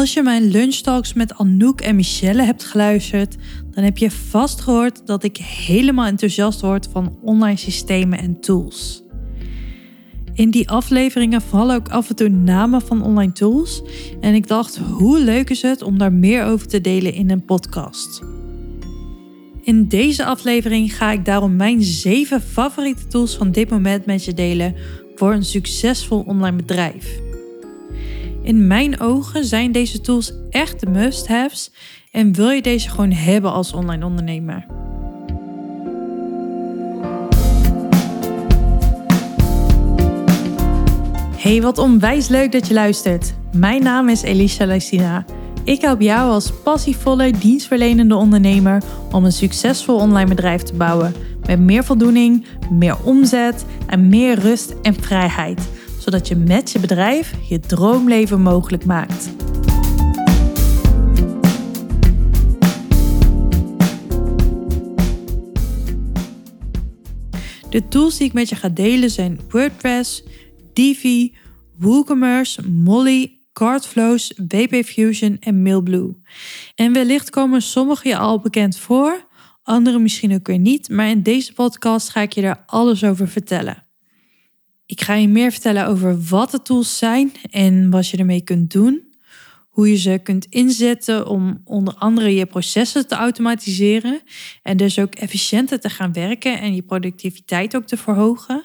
Als je mijn lunchtalks met Anouk en Michelle hebt geluisterd, dan heb je vast gehoord dat ik helemaal enthousiast word van online systemen en tools. In die afleveringen vallen ook af en toe namen van online tools en ik dacht, hoe leuk is het om daar meer over te delen in een podcast? In deze aflevering ga ik daarom mijn zeven favoriete tools van dit moment met je delen voor een succesvol online bedrijf. In mijn ogen zijn deze tools echt de must-haves en wil je deze gewoon hebben als online ondernemer. Hey, wat onwijs leuk dat je luistert. Mijn naam is Elisa Lysina. Ik help jou als passievolle, dienstverlenende ondernemer om een succesvol online bedrijf te bouwen. Met meer voldoening, meer omzet en meer rust en vrijheid zodat je met je bedrijf je droomleven mogelijk maakt. De tools die ik met je ga delen zijn WordPress, Divi, WooCommerce, Molly, Cardflows, WP Fusion en Mailblue. En wellicht komen sommige je al bekend voor, andere misschien ook weer niet, maar in deze podcast ga ik je daar alles over vertellen. Ik ga je meer vertellen over wat de tools zijn en wat je ermee kunt doen. Hoe je ze kunt inzetten om onder andere je processen te automatiseren en dus ook efficiënter te gaan werken en je productiviteit ook te verhogen.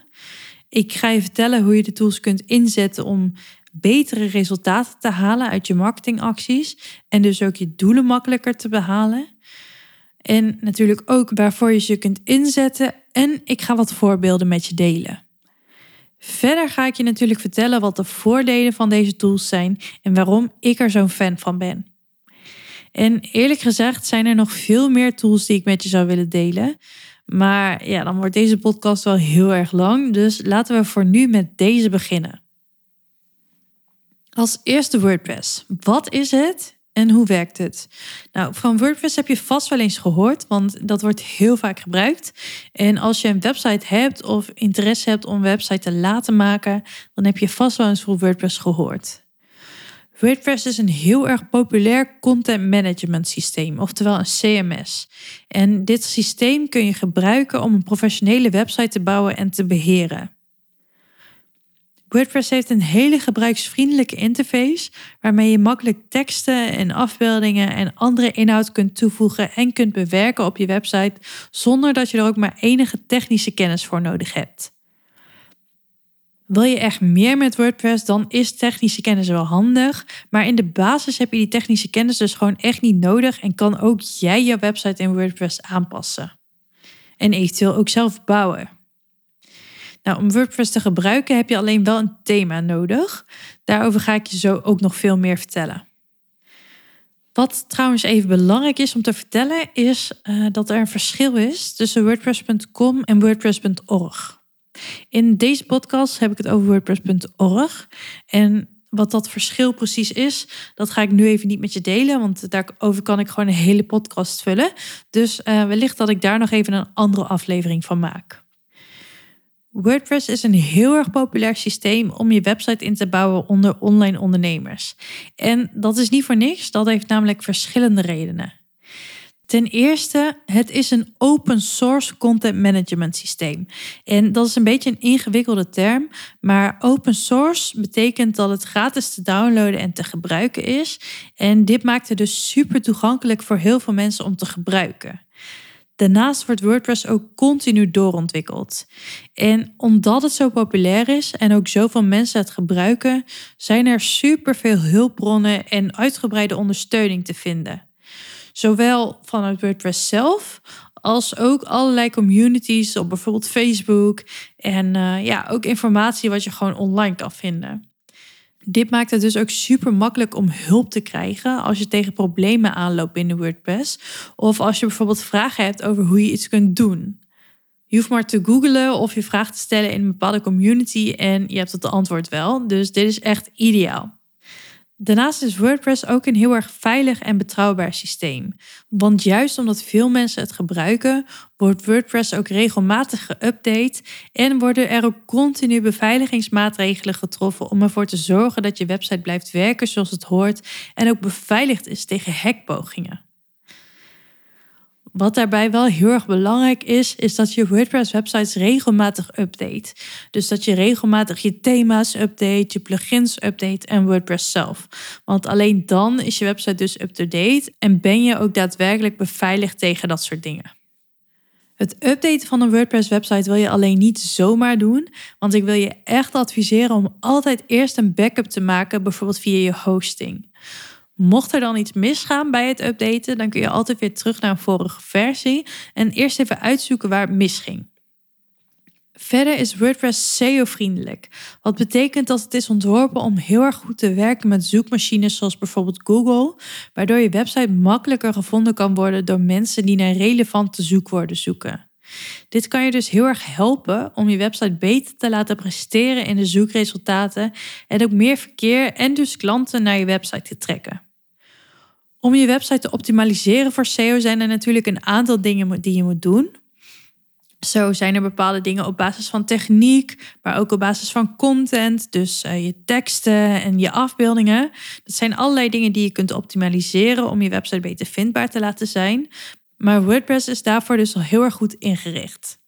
Ik ga je vertellen hoe je de tools kunt inzetten om betere resultaten te halen uit je marketingacties en dus ook je doelen makkelijker te behalen. En natuurlijk ook waarvoor je ze kunt inzetten en ik ga wat voorbeelden met je delen. Verder ga ik je natuurlijk vertellen wat de voordelen van deze tools zijn en waarom ik er zo'n fan van ben. En eerlijk gezegd zijn er nog veel meer tools die ik met je zou willen delen. Maar ja, dan wordt deze podcast wel heel erg lang. Dus laten we voor nu met deze beginnen. Als eerste WordPress. Wat is het en hoe werkt het? Nou, van WordPress heb je vast wel eens gehoord, want dat wordt heel vaak gebruikt. En als je een website hebt of interesse hebt om een website te laten maken, dan heb je vast wel eens van WordPress gehoord. WordPress is een heel erg populair content management systeem, oftewel een CMS. En dit systeem kun je gebruiken om een professionele website te bouwen en te beheren. WordPress heeft een hele gebruiksvriendelijke interface waarmee je makkelijk teksten en afbeeldingen en andere inhoud kunt toevoegen en kunt bewerken op je website zonder dat je er ook maar enige technische kennis voor nodig hebt. Wil je echt meer met WordPress, dan is technische kennis wel handig. Maar in de basis heb je die technische kennis dus gewoon echt niet nodig en kan ook jij je website in WordPress aanpassen. En eventueel ook zelf bouwen. Nou, om WordPress te gebruiken heb je alleen wel een thema nodig. Daarover ga ik je zo ook nog veel meer vertellen. Wat trouwens even belangrijk is om te vertellen, is uh, dat er een verschil is tussen WordPress.com en WordPress.org. In deze podcast heb ik het over WordPress.org. En wat dat verschil precies is, dat ga ik nu even niet met je delen, want daarover kan ik gewoon een hele podcast vullen. Dus uh, wellicht dat ik daar nog even een andere aflevering van maak. WordPress is een heel erg populair systeem om je website in te bouwen onder online ondernemers. En dat is niet voor niks, dat heeft namelijk verschillende redenen. Ten eerste, het is een open source content management systeem. En dat is een beetje een ingewikkelde term, maar open source betekent dat het gratis te downloaden en te gebruiken is. En dit maakt het dus super toegankelijk voor heel veel mensen om te gebruiken. Daarnaast wordt WordPress ook continu doorontwikkeld. En omdat het zo populair is en ook zoveel mensen het gebruiken, zijn er superveel hulpbronnen en uitgebreide ondersteuning te vinden. Zowel vanuit WordPress zelf als ook allerlei communities op bijvoorbeeld Facebook en uh, ja, ook informatie wat je gewoon online kan vinden. Dit maakt het dus ook super makkelijk om hulp te krijgen als je tegen problemen aanloopt binnen WordPress. Of als je bijvoorbeeld vragen hebt over hoe je iets kunt doen. Je hoeft maar te googlen of je vraag te stellen in een bepaalde community en je hebt het antwoord wel. Dus dit is echt ideaal. Daarnaast is WordPress ook een heel erg veilig en betrouwbaar systeem. Want juist omdat veel mensen het gebruiken, wordt WordPress ook regelmatig geüpdate en worden er ook continu beveiligingsmaatregelen getroffen om ervoor te zorgen dat je website blijft werken zoals het hoort en ook beveiligd is tegen hackpogingen. Wat daarbij wel heel erg belangrijk is, is dat je WordPress-websites regelmatig update. Dus dat je regelmatig je thema's update, je plugins update en WordPress zelf. Want alleen dan is je website dus up-to-date en ben je ook daadwerkelijk beveiligd tegen dat soort dingen. Het updaten van een WordPress-website wil je alleen niet zomaar doen, want ik wil je echt adviseren om altijd eerst een backup te maken, bijvoorbeeld via je hosting. Mocht er dan iets misgaan bij het updaten, dan kun je altijd weer terug naar een vorige versie en eerst even uitzoeken waar het misging. Verder is WordPress SEO-vriendelijk, wat betekent dat het is ontworpen om heel erg goed te werken met zoekmachines zoals bijvoorbeeld Google, waardoor je website makkelijker gevonden kan worden door mensen die naar relevante zoekwoorden zoeken. Dit kan je dus heel erg helpen om je website beter te laten presteren in de zoekresultaten en ook meer verkeer en dus klanten naar je website te trekken. Om je website te optimaliseren voor SEO zijn er natuurlijk een aantal dingen die je moet doen. Zo zijn er bepaalde dingen op basis van techniek, maar ook op basis van content, dus uh, je teksten en je afbeeldingen. Dat zijn allerlei dingen die je kunt optimaliseren om je website beter vindbaar te laten zijn. Maar WordPress is daarvoor dus al heel erg goed ingericht.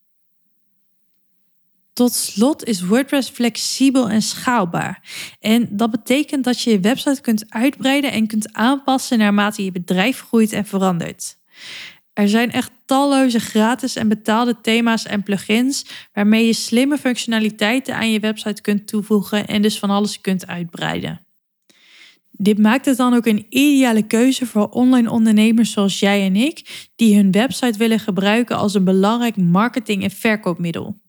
Tot slot is WordPress flexibel en schaalbaar. En dat betekent dat je je website kunt uitbreiden en kunt aanpassen naarmate je bedrijf groeit en verandert. Er zijn echt talloze gratis en betaalde thema's en plugins waarmee je slimme functionaliteiten aan je website kunt toevoegen en dus van alles kunt uitbreiden. Dit maakt het dan ook een ideale keuze voor online ondernemers zoals jij en ik, die hun website willen gebruiken als een belangrijk marketing- en verkoopmiddel.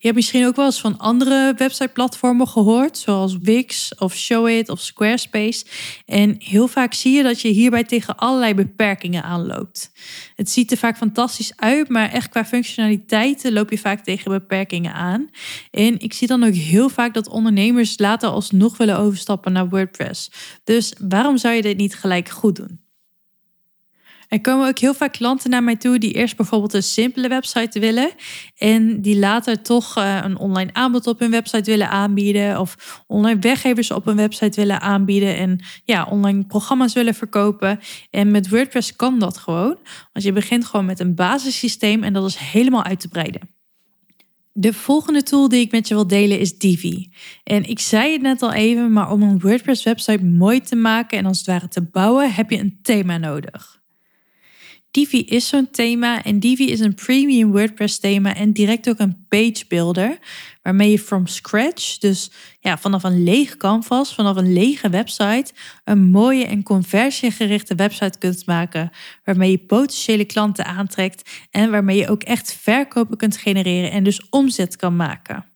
Je hebt misschien ook wel eens van andere websiteplatformen gehoord, zoals Wix of Showit of Squarespace. En heel vaak zie je dat je hierbij tegen allerlei beperkingen aanloopt. Het ziet er vaak fantastisch uit, maar echt qua functionaliteiten loop je vaak tegen beperkingen aan. En ik zie dan ook heel vaak dat ondernemers later alsnog willen overstappen naar WordPress. Dus waarom zou je dit niet gelijk goed doen? Er komen ook heel vaak klanten naar mij toe die eerst bijvoorbeeld een simpele website willen en die later toch eh, een online aanbod op hun website willen aanbieden of online weggevers op een website willen aanbieden en ja, online programma's willen verkopen. En met WordPress kan dat gewoon, want je begint gewoon met een basissysteem en dat is helemaal uit te breiden. De volgende tool die ik met je wil delen is Divi. En ik zei het net al even, maar om een WordPress website mooi te maken en als het ware te bouwen, heb je een thema nodig. Divi is zo'n thema en Divi is een premium WordPress thema en direct ook een page builder waarmee je from scratch, dus ja, vanaf een leeg canvas, vanaf een lege website, een mooie en conversiegerichte website kunt maken waarmee je potentiële klanten aantrekt en waarmee je ook echt verkopen kunt genereren en dus omzet kan maken.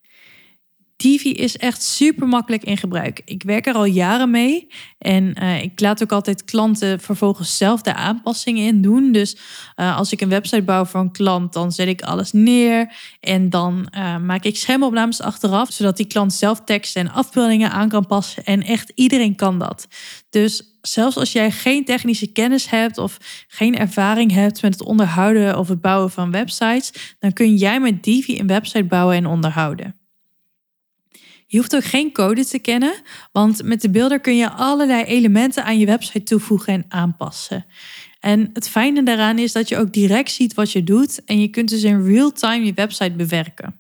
Divi is echt super makkelijk in gebruik. Ik werk er al jaren mee en uh, ik laat ook altijd klanten vervolgens zelf de aanpassingen in doen. Dus uh, als ik een website bouw voor een klant, dan zet ik alles neer en dan uh, maak ik schermopnames achteraf, zodat die klant zelf teksten en afbeeldingen aan kan passen. En echt iedereen kan dat. Dus zelfs als jij geen technische kennis hebt of geen ervaring hebt met het onderhouden of het bouwen van websites, dan kun jij met Divi een website bouwen en onderhouden. Je hoeft ook geen code te kennen, want met de beelder kun je allerlei elementen aan je website toevoegen en aanpassen. En het fijne daaraan is dat je ook direct ziet wat je doet en je kunt dus in real time je website bewerken.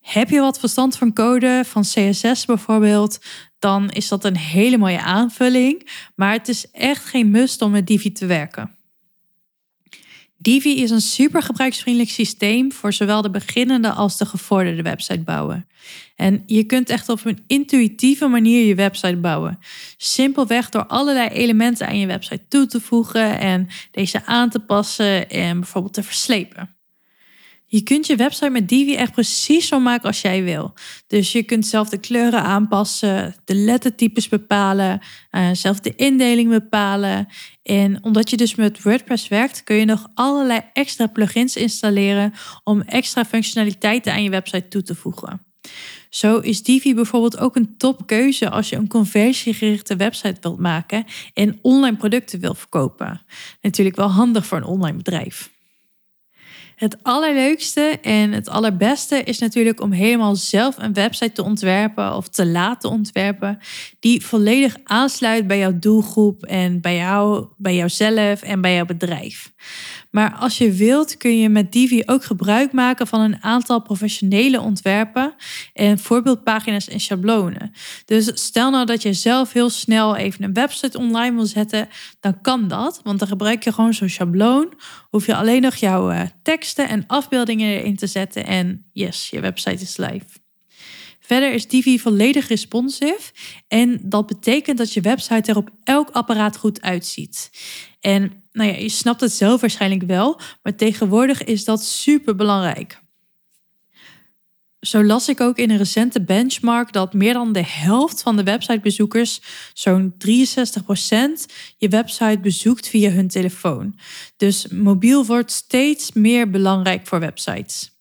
Heb je wat verstand van code, van CSS bijvoorbeeld, dan is dat een hele mooie aanvulling, maar het is echt geen must om met Divi te werken. Divi is een super gebruiksvriendelijk systeem voor zowel de beginnende als de gevorderde website bouwen. En je kunt echt op een intuïtieve manier je website bouwen. Simpelweg door allerlei elementen aan je website toe te voegen en deze aan te passen en bijvoorbeeld te verslepen. Je kunt je website met Divi echt precies zo maken als jij wil. Dus je kunt zelf de kleuren aanpassen, de lettertypes bepalen, uh, zelf de indeling bepalen. En omdat je dus met WordPress werkt, kun je nog allerlei extra plugins installeren om extra functionaliteiten aan je website toe te voegen. Zo is Divi bijvoorbeeld ook een topkeuze als je een conversiegerichte website wilt maken en online producten wilt verkopen. Natuurlijk wel handig voor een online bedrijf. Het allerleukste en het allerbeste is natuurlijk om helemaal zelf een website te ontwerpen of te laten ontwerpen die volledig aansluit bij jouw doelgroep en bij jou, bij jouzelf en bij jouw bedrijf. Maar als je wilt, kun je met Divi ook gebruik maken van een aantal professionele ontwerpen en voorbeeldpagina's en schablonen. Dus stel nou dat je zelf heel snel even een website online wil zetten, dan kan dat, want dan gebruik je gewoon zo'n schabloon. Hoef je alleen nog jouw eh, teksten en afbeeldingen erin te zetten en yes, je website is live. Verder is Divi volledig responsive en dat betekent dat je website er op elk apparaat goed uitziet. En nou ja, je snapt het zelf waarschijnlijk wel, maar tegenwoordig is dat super belangrijk. Zo las ik ook in een recente benchmark dat meer dan de helft van de websitebezoekers, zo'n 63%, je website bezoekt via hun telefoon. Dus mobiel wordt steeds meer belangrijk voor websites.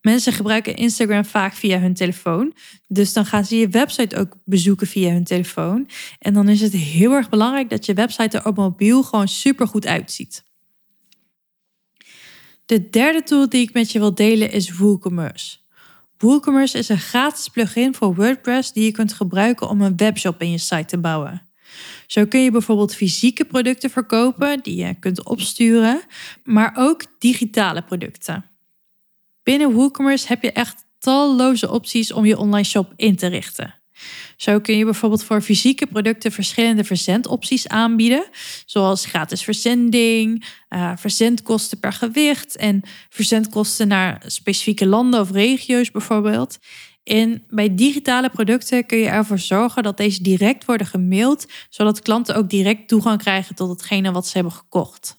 Mensen gebruiken Instagram vaak via hun telefoon. Dus dan gaan ze je website ook bezoeken via hun telefoon. En dan is het heel erg belangrijk dat je website er op mobiel gewoon super goed uitziet. De derde tool die ik met je wil delen is WooCommerce. WooCommerce is een gratis plugin voor WordPress die je kunt gebruiken om een webshop in je site te bouwen. Zo kun je bijvoorbeeld fysieke producten verkopen die je kunt opsturen, maar ook digitale producten. Binnen WooCommerce heb je echt talloze opties om je online shop in te richten. Zo kun je bijvoorbeeld voor fysieke producten verschillende verzendopties aanbieden, zoals gratis verzending, uh, verzendkosten per gewicht en verzendkosten naar specifieke landen of regio's bijvoorbeeld. En bij digitale producten kun je ervoor zorgen dat deze direct worden gemaild, zodat klanten ook direct toegang krijgen tot hetgene wat ze hebben gekocht.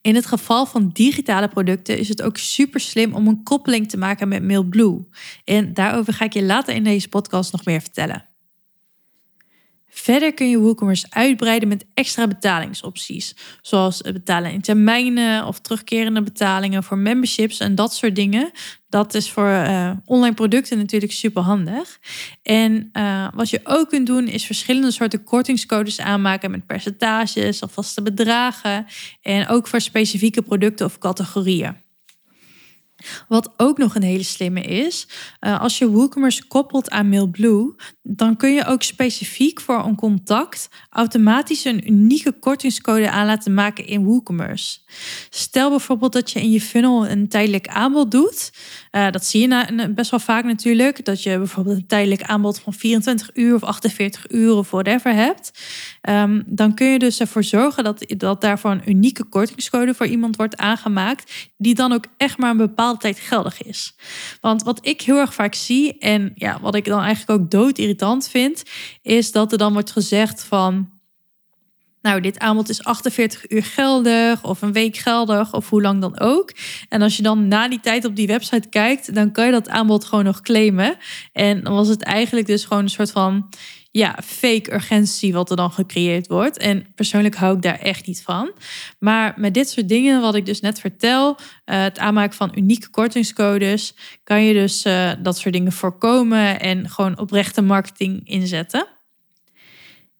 In het geval van digitale producten is het ook super slim om een koppeling te maken met MailBlue. En daarover ga ik je later in deze podcast nog meer vertellen. Verder kun je WooCommerce uitbreiden met extra betalingsopties, zoals het betalen in termijnen of terugkerende betalingen voor memberships en dat soort dingen. Dat is voor uh, online producten natuurlijk super handig. En uh, wat je ook kunt doen, is verschillende soorten kortingscodes aanmaken met percentages of vaste bedragen. En ook voor specifieke producten of categorieën. Wat ook nog een hele slimme is, uh, als je WooCommerce koppelt aan MailBlue, dan kun je ook specifiek voor een contact automatisch een unieke kortingscode aan laten maken in WooCommerce. Stel bijvoorbeeld dat je in je funnel een tijdelijk aanbod doet. Uh, dat zie je best wel vaak natuurlijk, dat je bijvoorbeeld een tijdelijk aanbod van 24 uur of 48 uur of whatever hebt. Um, dan kun je dus ervoor zorgen dat, dat daarvoor een unieke kortingscode voor iemand wordt aangemaakt, die dan ook echt maar een bepaalde altijd geldig is. Want wat ik heel erg vaak zie en ja, wat ik dan eigenlijk ook dood irritant vind, is dat er dan wordt gezegd van nou, dit aanbod is 48 uur geldig of een week geldig of hoe lang dan ook. En als je dan na die tijd op die website kijkt, dan kan je dat aanbod gewoon nog claimen. En dan was het eigenlijk dus gewoon een soort van ja, fake urgentie wat er dan gecreëerd wordt. En persoonlijk hou ik daar echt niet van. Maar met dit soort dingen, wat ik dus net vertel, uh, het aanmaken van unieke kortingscodes, kan je dus uh, dat soort dingen voorkomen en gewoon oprechte marketing inzetten.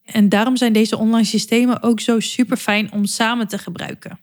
En daarom zijn deze online systemen ook zo super fijn om samen te gebruiken.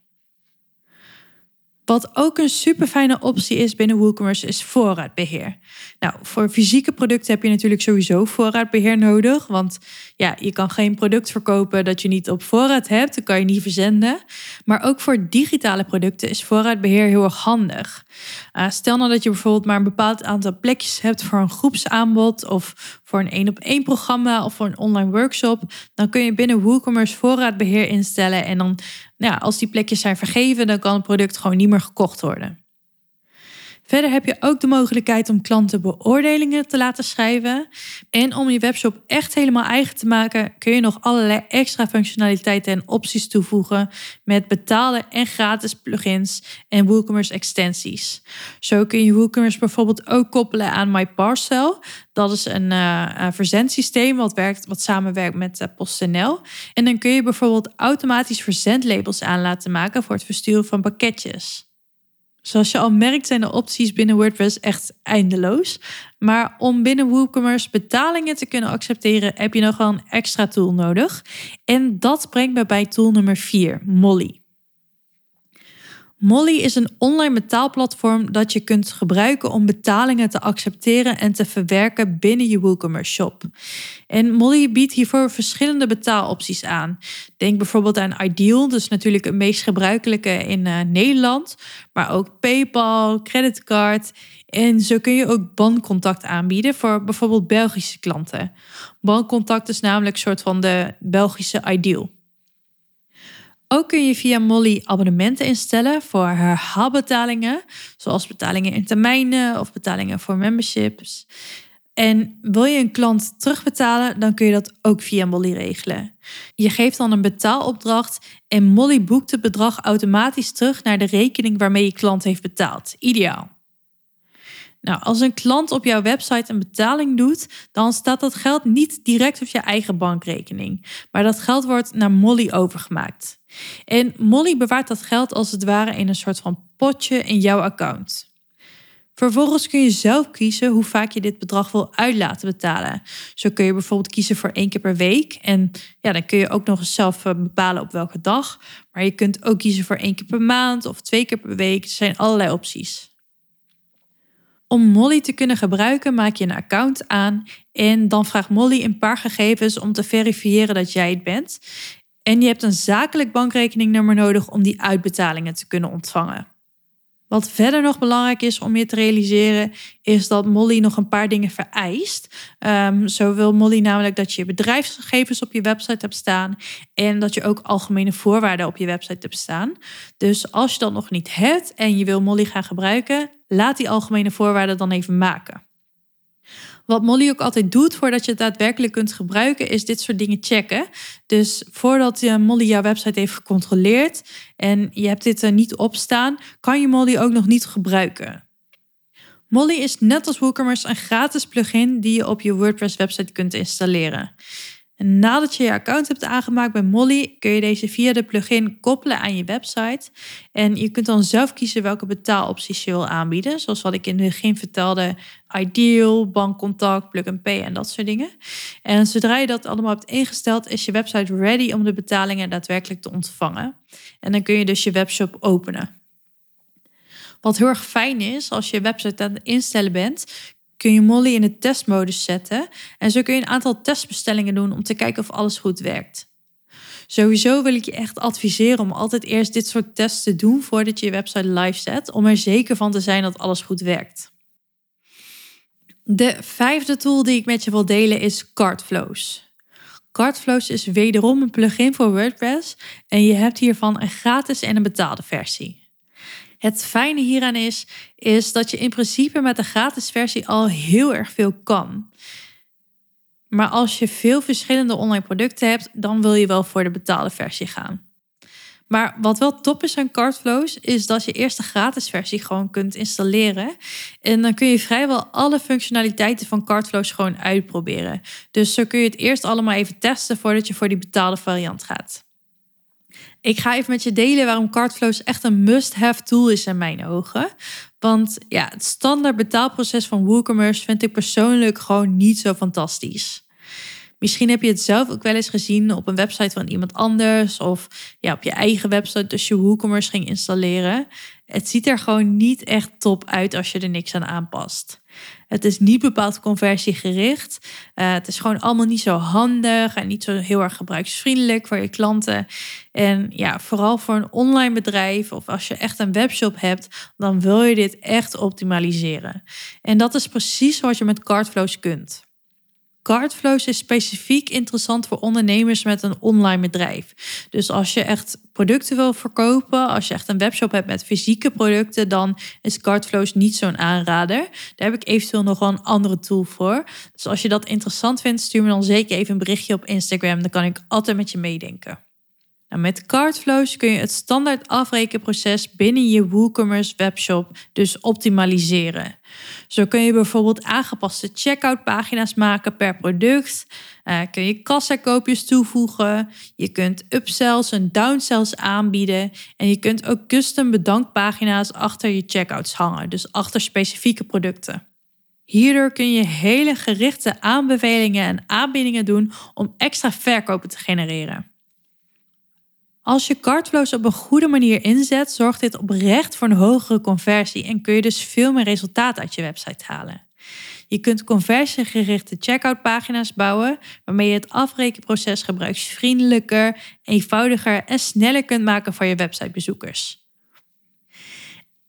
Wat ook een super fijne optie is binnen WooCommerce is voorraadbeheer. Nou, voor fysieke producten heb je natuurlijk sowieso voorraadbeheer nodig. Want ja, je kan geen product verkopen dat je niet op voorraad hebt. Dan kan je niet verzenden. Maar ook voor digitale producten is voorraadbeheer heel erg handig. Uh, stel nou dat je bijvoorbeeld maar een bepaald aantal plekjes hebt voor een groepsaanbod of voor een één op één programma of voor een online workshop. Dan kun je binnen WooCommerce voorraadbeheer instellen. En dan, ja, als die plekjes zijn vergeven, dan kan het product gewoon niet meer gekocht worden. Verder heb je ook de mogelijkheid om klanten beoordelingen te laten schrijven. En om je webshop echt helemaal eigen te maken, kun je nog allerlei extra functionaliteiten en opties toevoegen met betaalde en gratis plugins en WooCommerce extensies. Zo kun je WooCommerce bijvoorbeeld ook koppelen aan MyParcel. Dat is een, uh, verzendsysteem wat, werkt, wat samenwerkt met uh, PostNL. En dan kun je bijvoorbeeld automatisch verzendlabels aan laten maken voor het versturen van pakketjes. Zoals je al merkt zijn de opties binnen WordPress echt eindeloos. Maar om binnen WooCommerce betalingen te kunnen accepteren heb je nog wel een extra tool nodig. En dat brengt me bij tool nummer 4, Molly. Molly is een online betaalplatform dat je kunt gebruiken om betalingen te accepteren en te verwerken binnen je WooCommerce shop. En Molly biedt hiervoor verschillende betaalopties aan. Denk bijvoorbeeld aan Ideal, dus natuurlijk het meest gebruikelijke in uh, Nederland, maar ook PayPal, creditcard. En zo kun je ook bankcontact aanbieden voor bijvoorbeeld Belgische klanten. Bankcontact is namelijk een soort van de Belgische Ideal. Ook kun je via Molly abonnementen instellen voor herhaalbetalingen, zoals betalingen in termijnen of betalingen voor memberships. En wil je een klant terugbetalen, dan kun je dat ook via Molly regelen. Je geeft dan een betaalopdracht en Molly boekt het bedrag automatisch terug naar de rekening waarmee je klant heeft betaald. Ideaal. Nou, als een klant op jouw website een betaling doet, dan staat dat geld niet direct op je eigen bankrekening, maar dat geld wordt naar Molly overgemaakt. En Molly bewaart dat geld als het ware in een soort van potje in jouw account. Vervolgens kun je zelf kiezen hoe vaak je dit bedrag wil uitlaten betalen. Zo kun je bijvoorbeeld kiezen voor één keer per week. En ja, dan kun je ook nog eens zelf eh, bepalen op welke dag. Maar je kunt ook kiezen voor één keer per maand of twee keer per week. Er zijn allerlei opties. Om Molly te kunnen gebruiken, maak je een account aan en dan vraagt Molly een paar gegevens om te verifiëren dat jij het bent. En je hebt een zakelijk bankrekeningnummer nodig om die uitbetalingen te kunnen ontvangen. Wat verder nog belangrijk is om je te realiseren, is dat Molly nog een paar dingen vereist. Um, zo wil Molly namelijk dat je bedrijfsgegevens op je website hebt staan en dat je ook algemene voorwaarden op je website hebt staan. Dus als je dat nog niet hebt en je wil Molly gaan gebruiken, laat die algemene voorwaarden dan even maken. Wat Molly ook altijd doet voordat je het daadwerkelijk kunt gebruiken, is dit soort dingen checken. Dus voordat je Molly jouw website heeft gecontroleerd en je hebt dit er niet op staan, kan je Molly ook nog niet gebruiken. Molly is net als WooCommerce een gratis plugin die je op je WordPress website kunt installeren. Nadat je je account hebt aangemaakt bij Molly, kun je deze via de plugin koppelen aan je website. En je kunt dan zelf kiezen welke betaalopties je wil aanbieden. Zoals wat ik in het begin vertelde, Ideal, bankcontact, plug and pay en dat soort dingen. En zodra je dat allemaal hebt ingesteld, is je website ready om de betalingen daadwerkelijk te ontvangen. En dan kun je dus je webshop openen. Wat heel erg fijn is, als je je website aan het instellen bent, kun je Molly in de testmodus zetten. En zo kun je een aantal testbestellingen doen om te kijken of alles goed werkt. Sowieso wil ik je echt adviseren om altijd eerst dit soort tests te doen voordat je je website live zet, om er zeker van te zijn dat alles goed werkt. De vijfde tool die ik met je wil delen is Cardflows. Cardflows is wederom een plugin voor WordPress en je hebt hiervan een gratis en een betaalde versie. Het fijne hieraan is, is dat je in principe met de gratis versie al heel erg veel kan. Maar als je veel verschillende online producten hebt, dan wil je wel voor de betaalde versie gaan. Maar wat wel top is aan Cardflows, is dat je eerst de gratis versie gewoon kunt installeren. En dan kun je vrijwel alle functionaliteiten van Cardflows gewoon uitproberen. Dus zo kun je het eerst allemaal even testen voordat je voor die betaalde variant gaat. Ik ga even met je delen waarom Cardflows echt een must-have tool is in mijn ogen. Want ja, het standaard betaalproces van WooCommerce vind ik persoonlijk gewoon niet zo fantastisch. Misschien heb je het zelf ook wel eens gezien op een website van iemand anders of ja, op je eigen website dus je WooCommerce ging installeren. Het ziet er gewoon niet echt top uit als je er niks aan aanpast. Het is niet bepaald conversiegericht. Uh, het is gewoon allemaal niet zo handig en niet zo heel erg gebruiksvriendelijk voor je klanten. En ja, vooral voor een online bedrijf of als je echt een webshop hebt, dan wil je dit echt optimaliseren. En dat is precies wat je met Cardflows kunt. Cardflows is specifiek interessant voor ondernemers met een online bedrijf. Dus als je echt producten wil verkopen, als je echt een webshop hebt met fysieke producten, dan is Cardflows niet zo'n aanrader. Daar heb ik eventueel nog wel een andere tool voor. Dus als je dat interessant vindt, stuur me dan zeker even een berichtje op Instagram. Dan kan ik altijd met je meedenken. Nou, met Cardflows kun je het standaard afrekenproces binnen je WooCommerce webshop dus optimaliseren. Zo kun je bijvoorbeeld aangepaste checkout pagina's maken per product. Uh, kun je kassakoopjes toevoegen. Je kunt upsells en downsells aanbieden. En je kunt ook custom bedankpagina's achter je checkouts hangen, dus achter specifieke producten. Hierdoor kun je hele gerichte aanbevelingen en aanbiedingen doen om extra verkopen te genereren. Als je cardflows op een goede manier inzet, zorgt dit oprecht voor een hogere conversie en kun je dus veel meer resultaat uit je website halen. Je kunt conversiegerichte checkout pagina's bouwen waarmee je het afrekenproces gebruiksvriendelijker, eenvoudiger en sneller kunt maken voor je websitebezoekers.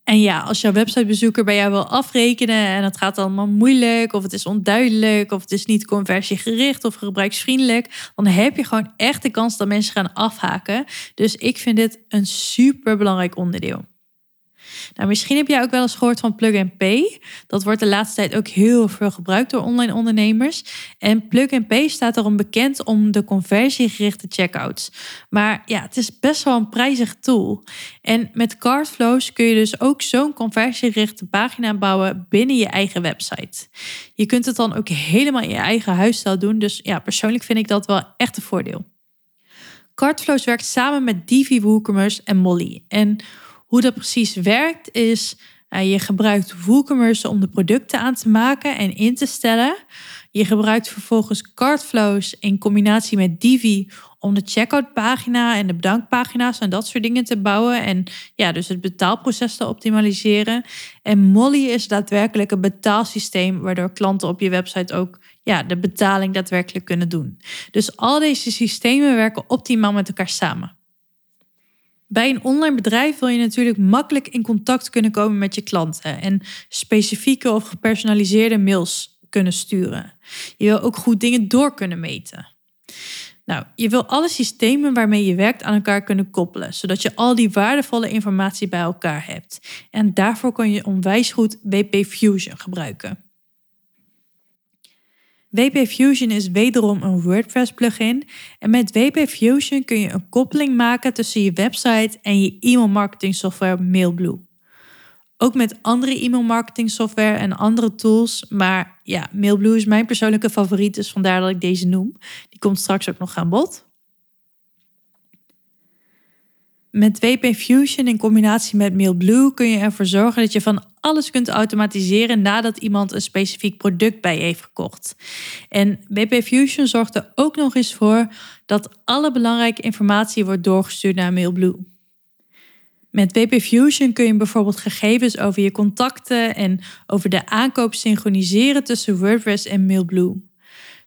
En ja, als jouw websitebezoeker bij jou wil afrekenen en het gaat allemaal moeilijk, of het is onduidelijk, of het is niet conversiegericht of gebruiksvriendelijk, dan heb je gewoon echt de kans dat mensen gaan afhaken. Dus ik vind dit een super belangrijk onderdeel. Nou, misschien heb jij ook wel eens gehoord van Plug and Pay. Dat wordt de laatste tijd ook heel veel gebruikt door online ondernemers. En Plug and Pay staat erom bekend om de conversiegerichte checkouts. Maar ja, het is best wel een prijzig tool. En met Cardflows kun je dus ook zo'n conversiegerichte pagina bouwen binnen je eigen website. Je kunt het dan ook helemaal in je eigen huisstijl doen. Dus ja, persoonlijk vind ik dat wel echt een voordeel. Cardflows werkt samen met Divi WooCommerce en Molly. En hoe dat precies werkt is, uh, je gebruikt WooCommerce om de producten aan te maken en in te stellen. Je gebruikt vervolgens Cardflows in combinatie met Divi om de checkout pagina en de bedankpagina's en dat soort dingen te bouwen. En ja, dus het betaalproces te optimaliseren. En Molly is daadwerkelijk een betaalsysteem waardoor klanten op je website ook ja, de betaling daadwerkelijk kunnen doen. Dus al deze systemen werken optimaal met elkaar samen. Bij een online bedrijf wil je natuurlijk makkelijk in contact kunnen komen met je klanten en specifieke of gepersonaliseerde mails kunnen sturen. Je wil ook goed dingen door kunnen meten. Nou, je wil alle systemen waarmee je werkt aan elkaar kunnen koppelen, zodat je al die waardevolle informatie bij elkaar hebt. En daarvoor kun je onwijs goed WP Fusion gebruiken. WP Fusion is wederom een WordPress plugin en met WP Fusion kun je een koppeling maken tussen je website en je e-mail marketing software Mailblue. Ook met andere e-mail marketing software en andere tools, maar ja, Mailblue is mijn persoonlijke favoriet, dus vandaar dat ik deze noem. Die komt straks ook nog aan bod. Met WP Fusion in combinatie met Mailblue kun je ervoor zorgen dat je van alles kunt automatiseren nadat iemand een specifiek product bij je heeft gekocht. En WP Fusion zorgt er ook nog eens voor dat alle belangrijke informatie wordt doorgestuurd naar Mailblue. Met WP Fusion kun je bijvoorbeeld gegevens over je contacten en over de aankoop synchroniseren tussen WordPress en Mailblue.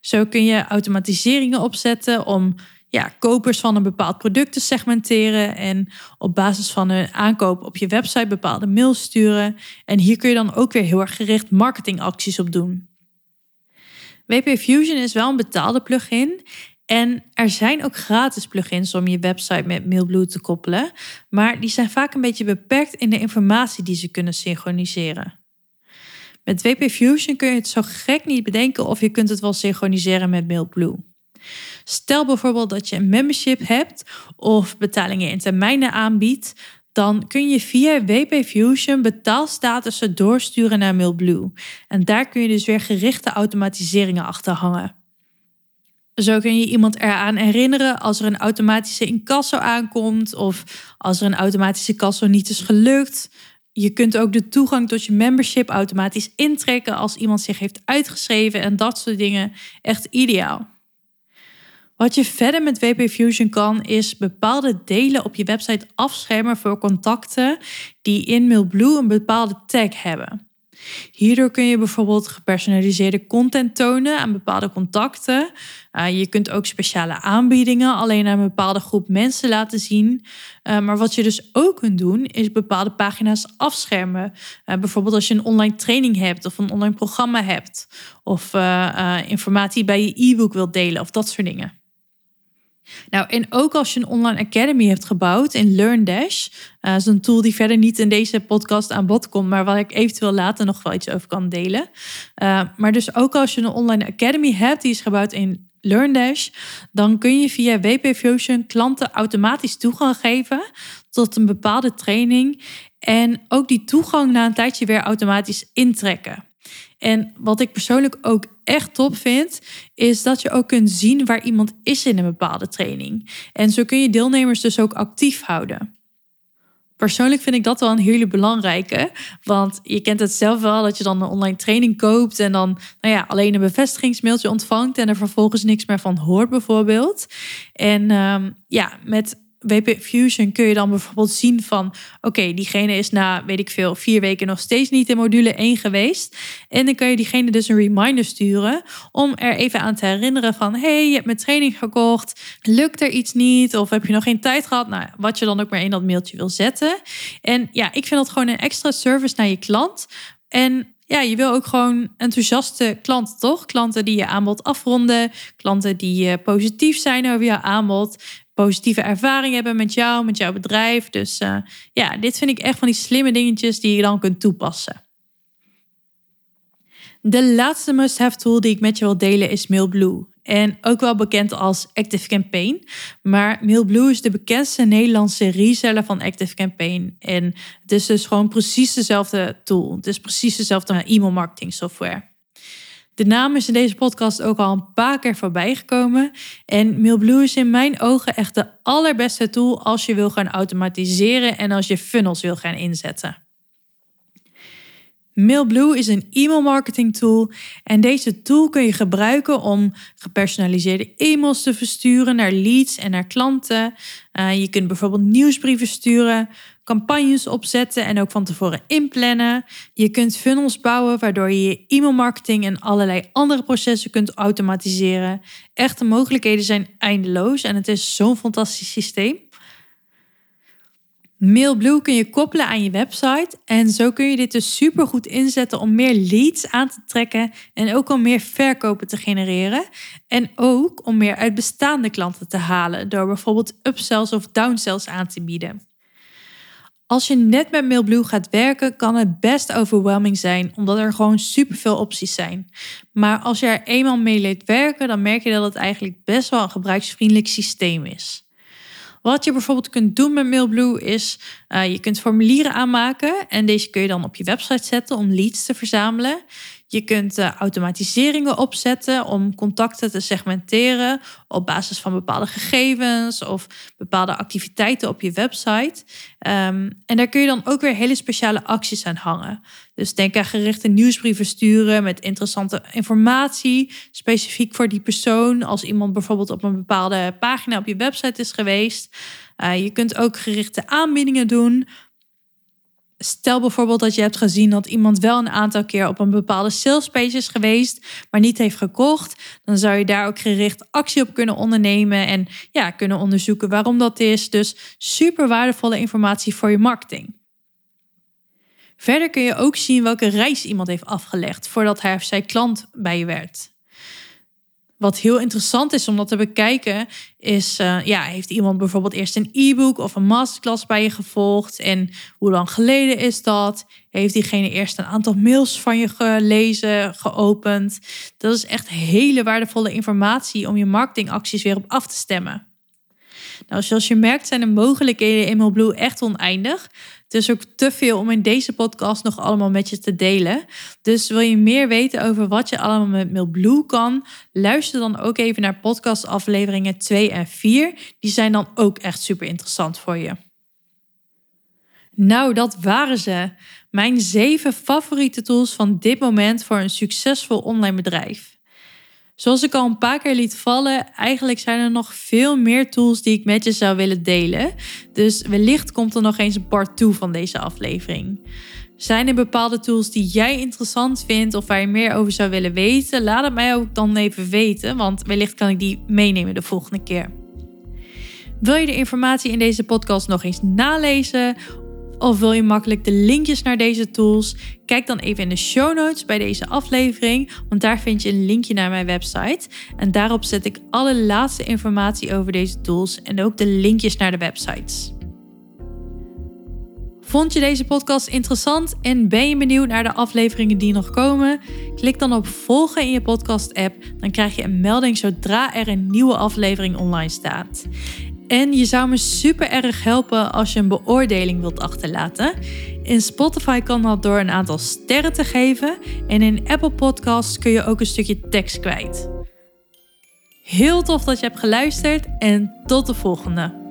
Zo kun je automatiseringen opzetten om ja, kopers van een bepaald product te segmenteren en op basis van hun aankoop op je website bepaalde mails sturen. En hier kun je dan ook weer heel erg gericht marketingacties op doen. WP Fusion is wel een betaalde plugin en er zijn ook gratis plugins om je website met Mailblue te koppelen, maar die zijn vaak een beetje beperkt in de informatie die ze kunnen synchroniseren. Met WP Fusion kun je het zo gek niet bedenken of je kunt het wel synchroniseren met Mailblue. Stel bijvoorbeeld dat je een membership hebt of betalingen in termijnen aanbiedt, dan kun je via WP Fusion betaalstatussen doorsturen naar Mailblue. En daar kun je dus weer gerichte automatiseringen achter hangen. Zo kun je iemand eraan herinneren als er een automatische incasso aankomt of als er een automatische kasso niet is gelukt. Je kunt ook de toegang tot je membership automatisch intrekken als iemand zich heeft uitgeschreven en dat soort dingen. Echt ideaal. Wat je verder met WP Fusion kan, is bepaalde delen op je website afschermen voor contacten die in Mailblue een bepaalde tag hebben. Hierdoor kun je bijvoorbeeld gepersonaliseerde content tonen aan bepaalde contacten. Uh, je kunt ook speciale aanbiedingen alleen aan een bepaalde groep mensen laten zien. Uh, maar wat je dus ook kunt doen, is bepaalde pagina's afschermen. Uh, bijvoorbeeld als je een online training hebt of een online programma hebt. Of informatie bij je e-book wilt delen of dat soort dingen. Nou, en ook als je een online academy hebt gebouwd in LearnDash, uh, dat is een tool die verder niet in deze podcast aan bod komt, maar waar ik eventueel later nog wel iets over kan delen. Uh, maar dus ook als je een online academy hebt, die is gebouwd in LearnDash, dan kun je via WP Fusion klanten automatisch toegang geven tot een bepaalde training en ook die toegang na een tijdje weer automatisch intrekken. En wat ik persoonlijk ook echt top vind, is dat je ook kunt zien waar iemand is in een bepaalde training. En zo kun je deelnemers dus ook actief houden. Persoonlijk vind ik dat wel een hele belangrijke. Want je kent het zelf wel dat je dan een online training koopt en dan nou ja, alleen een bevestigingsmailtje ontvangt en er vervolgens niks meer van hoort, bijvoorbeeld. En um, ja, met WP Fusion kun je dan bijvoorbeeld zien van... oké, diegene is na, weet ik veel, vier weken nog steeds niet in module 1 geweest. En dan kun je diegene dus een reminder sturen... om er even aan te herinneren van... hey, je hebt mijn training gekocht, lukt er iets niet... of heb je nog geen tijd gehad? Nou, wat je dan ook maar in dat mailtje wil zetten. En ja, ik vind dat gewoon een extra service naar je klant... En ja, je wil ook gewoon enthousiaste klanten, toch? Klanten die je aanbod afronden, klanten die positief zijn over je aanbod positieve ervaring hebben met jou, met jouw bedrijf. Dus uh, ja, dit vind ik echt van die slimme dingetjes die je dan kunt toepassen. De laatste must-have tool die ik met je wil delen is Mailblue. En ook wel bekend als Active Campaign. Maar Mailblue is de bekendste Nederlandse reseller van Active Campaign. En het is dus gewoon precies dezelfde tool. Het is precies dezelfde e-mail marketing software. De naam is in deze podcast ook al een paar keer voorbij gekomen. En Mailblue is in mijn ogen echt de allerbeste tool als je wil gaan automatiseren en als je funnels wil gaan inzetten. Mailblue is een e-mail marketing tool en deze tool kun je gebruiken om gepersonaliseerde e-mails te versturen naar leads en naar klanten. Uh, je kunt bijvoorbeeld nieuwsbrieven sturen, campagnes opzetten en ook van tevoren inplannen. Je kunt funnels bouwen waardoor je je e-mailmarketing en allerlei andere processen kunt automatiseren. Echte mogelijkheden zijn eindeloos en het is zo'n fantastisch systeem. Mailblue kun je koppelen aan je website en zo kun je dit dus super goed inzetten om meer leads aan te trekken en ook om meer verkopen te genereren en ook om meer uit bestaande klanten te halen door bijvoorbeeld upsells of downsells aan te bieden. Als je net met Mailblue gaat werken, kan het best overwhelming zijn, omdat er gewoon superveel opties zijn. Maar als je er eenmaal mee leert werken, dan merk je dat het eigenlijk best wel een gebruiksvriendelijk systeem is. Wat je bijvoorbeeld kunt doen met Mailblue is, uh, je kunt formulieren aanmaken en deze kun je dan op je website zetten om leads te verzamelen. Je kunt uh, automatiseringen opzetten om contacten te segmenteren op basis van bepaalde gegevens of bepaalde activiteiten op je website. Um, en daar kun je dan ook weer hele speciale acties aan hangen. Dus denk aan gerichte nieuwsbrieven sturen met interessante informatie, specifiek voor die persoon. Als iemand bijvoorbeeld op een bepaalde pagina op je website is geweest. Uh, je kunt ook gerichte aanbiedingen doen Stel bijvoorbeeld dat je hebt gezien dat iemand wel een aantal keer op een bepaalde salespage is geweest, maar niet heeft gekocht. Dan zou je daar ook gericht actie op kunnen ondernemen en ja, kunnen onderzoeken waarom dat is. Dus super waardevolle informatie voor je marketing. Verder kun je ook zien welke reis iemand heeft afgelegd voordat hij of zij klant bij je werd. Wat heel interessant is om dat te bekijken, is: uh, ja, heeft iemand bijvoorbeeld eerst een e-book of een masterclass bij je gevolgd? En hoe lang geleden is dat? Heeft diegene eerst een aantal mails van je gelezen, geopend? Dat is echt hele waardevolle informatie om je marketingacties weer op af te stemmen. Nou, zoals je merkt zijn de mogelijkheden in Mailblue echt oneindig. Het is ook te veel om in deze podcast nog allemaal met je te delen. Dus wil je meer weten over wat je allemaal met Mailblue kan, luister dan ook even naar podcastafleveringen 2 en 4. Die zijn dan ook echt super interessant voor je. Nou, dat waren ze. Mijn zeven favoriete tools van dit moment voor een succesvol online bedrijf. Zoals ik al een paar keer liet vallen, eigenlijk zijn er nog veel meer tools die ik met je zou willen delen. Dus wellicht komt er nog eens een part 2 van deze aflevering. Zijn er bepaalde tools die jij interessant vindt of waar je meer over zou willen weten? Laat het mij ook dan even weten, want wellicht kan ik die meenemen de volgende keer. Wil je de informatie in deze podcast nog eens nalezen of wil je makkelijk de linkjes naar deze tools? Kijk dan even in de show notes bij deze aflevering, want daar vind je een linkje naar mijn website. En daarop zet ik alle laatste informatie over deze tools en ook de linkjes naar de websites. Vond je deze podcast interessant en ben je benieuwd naar de afleveringen die nog komen? Klik dan op volgen in je podcast-app. Dan krijg je een melding zodra er een nieuwe aflevering online staat. En je zou me super erg helpen als je een beoordeling wilt achterlaten. In Spotify kan dat door een aantal sterren te geven. En in Apple Podcasts kun je ook een stukje tekst kwijt. Heel tof dat je hebt geluisterd en tot de volgende.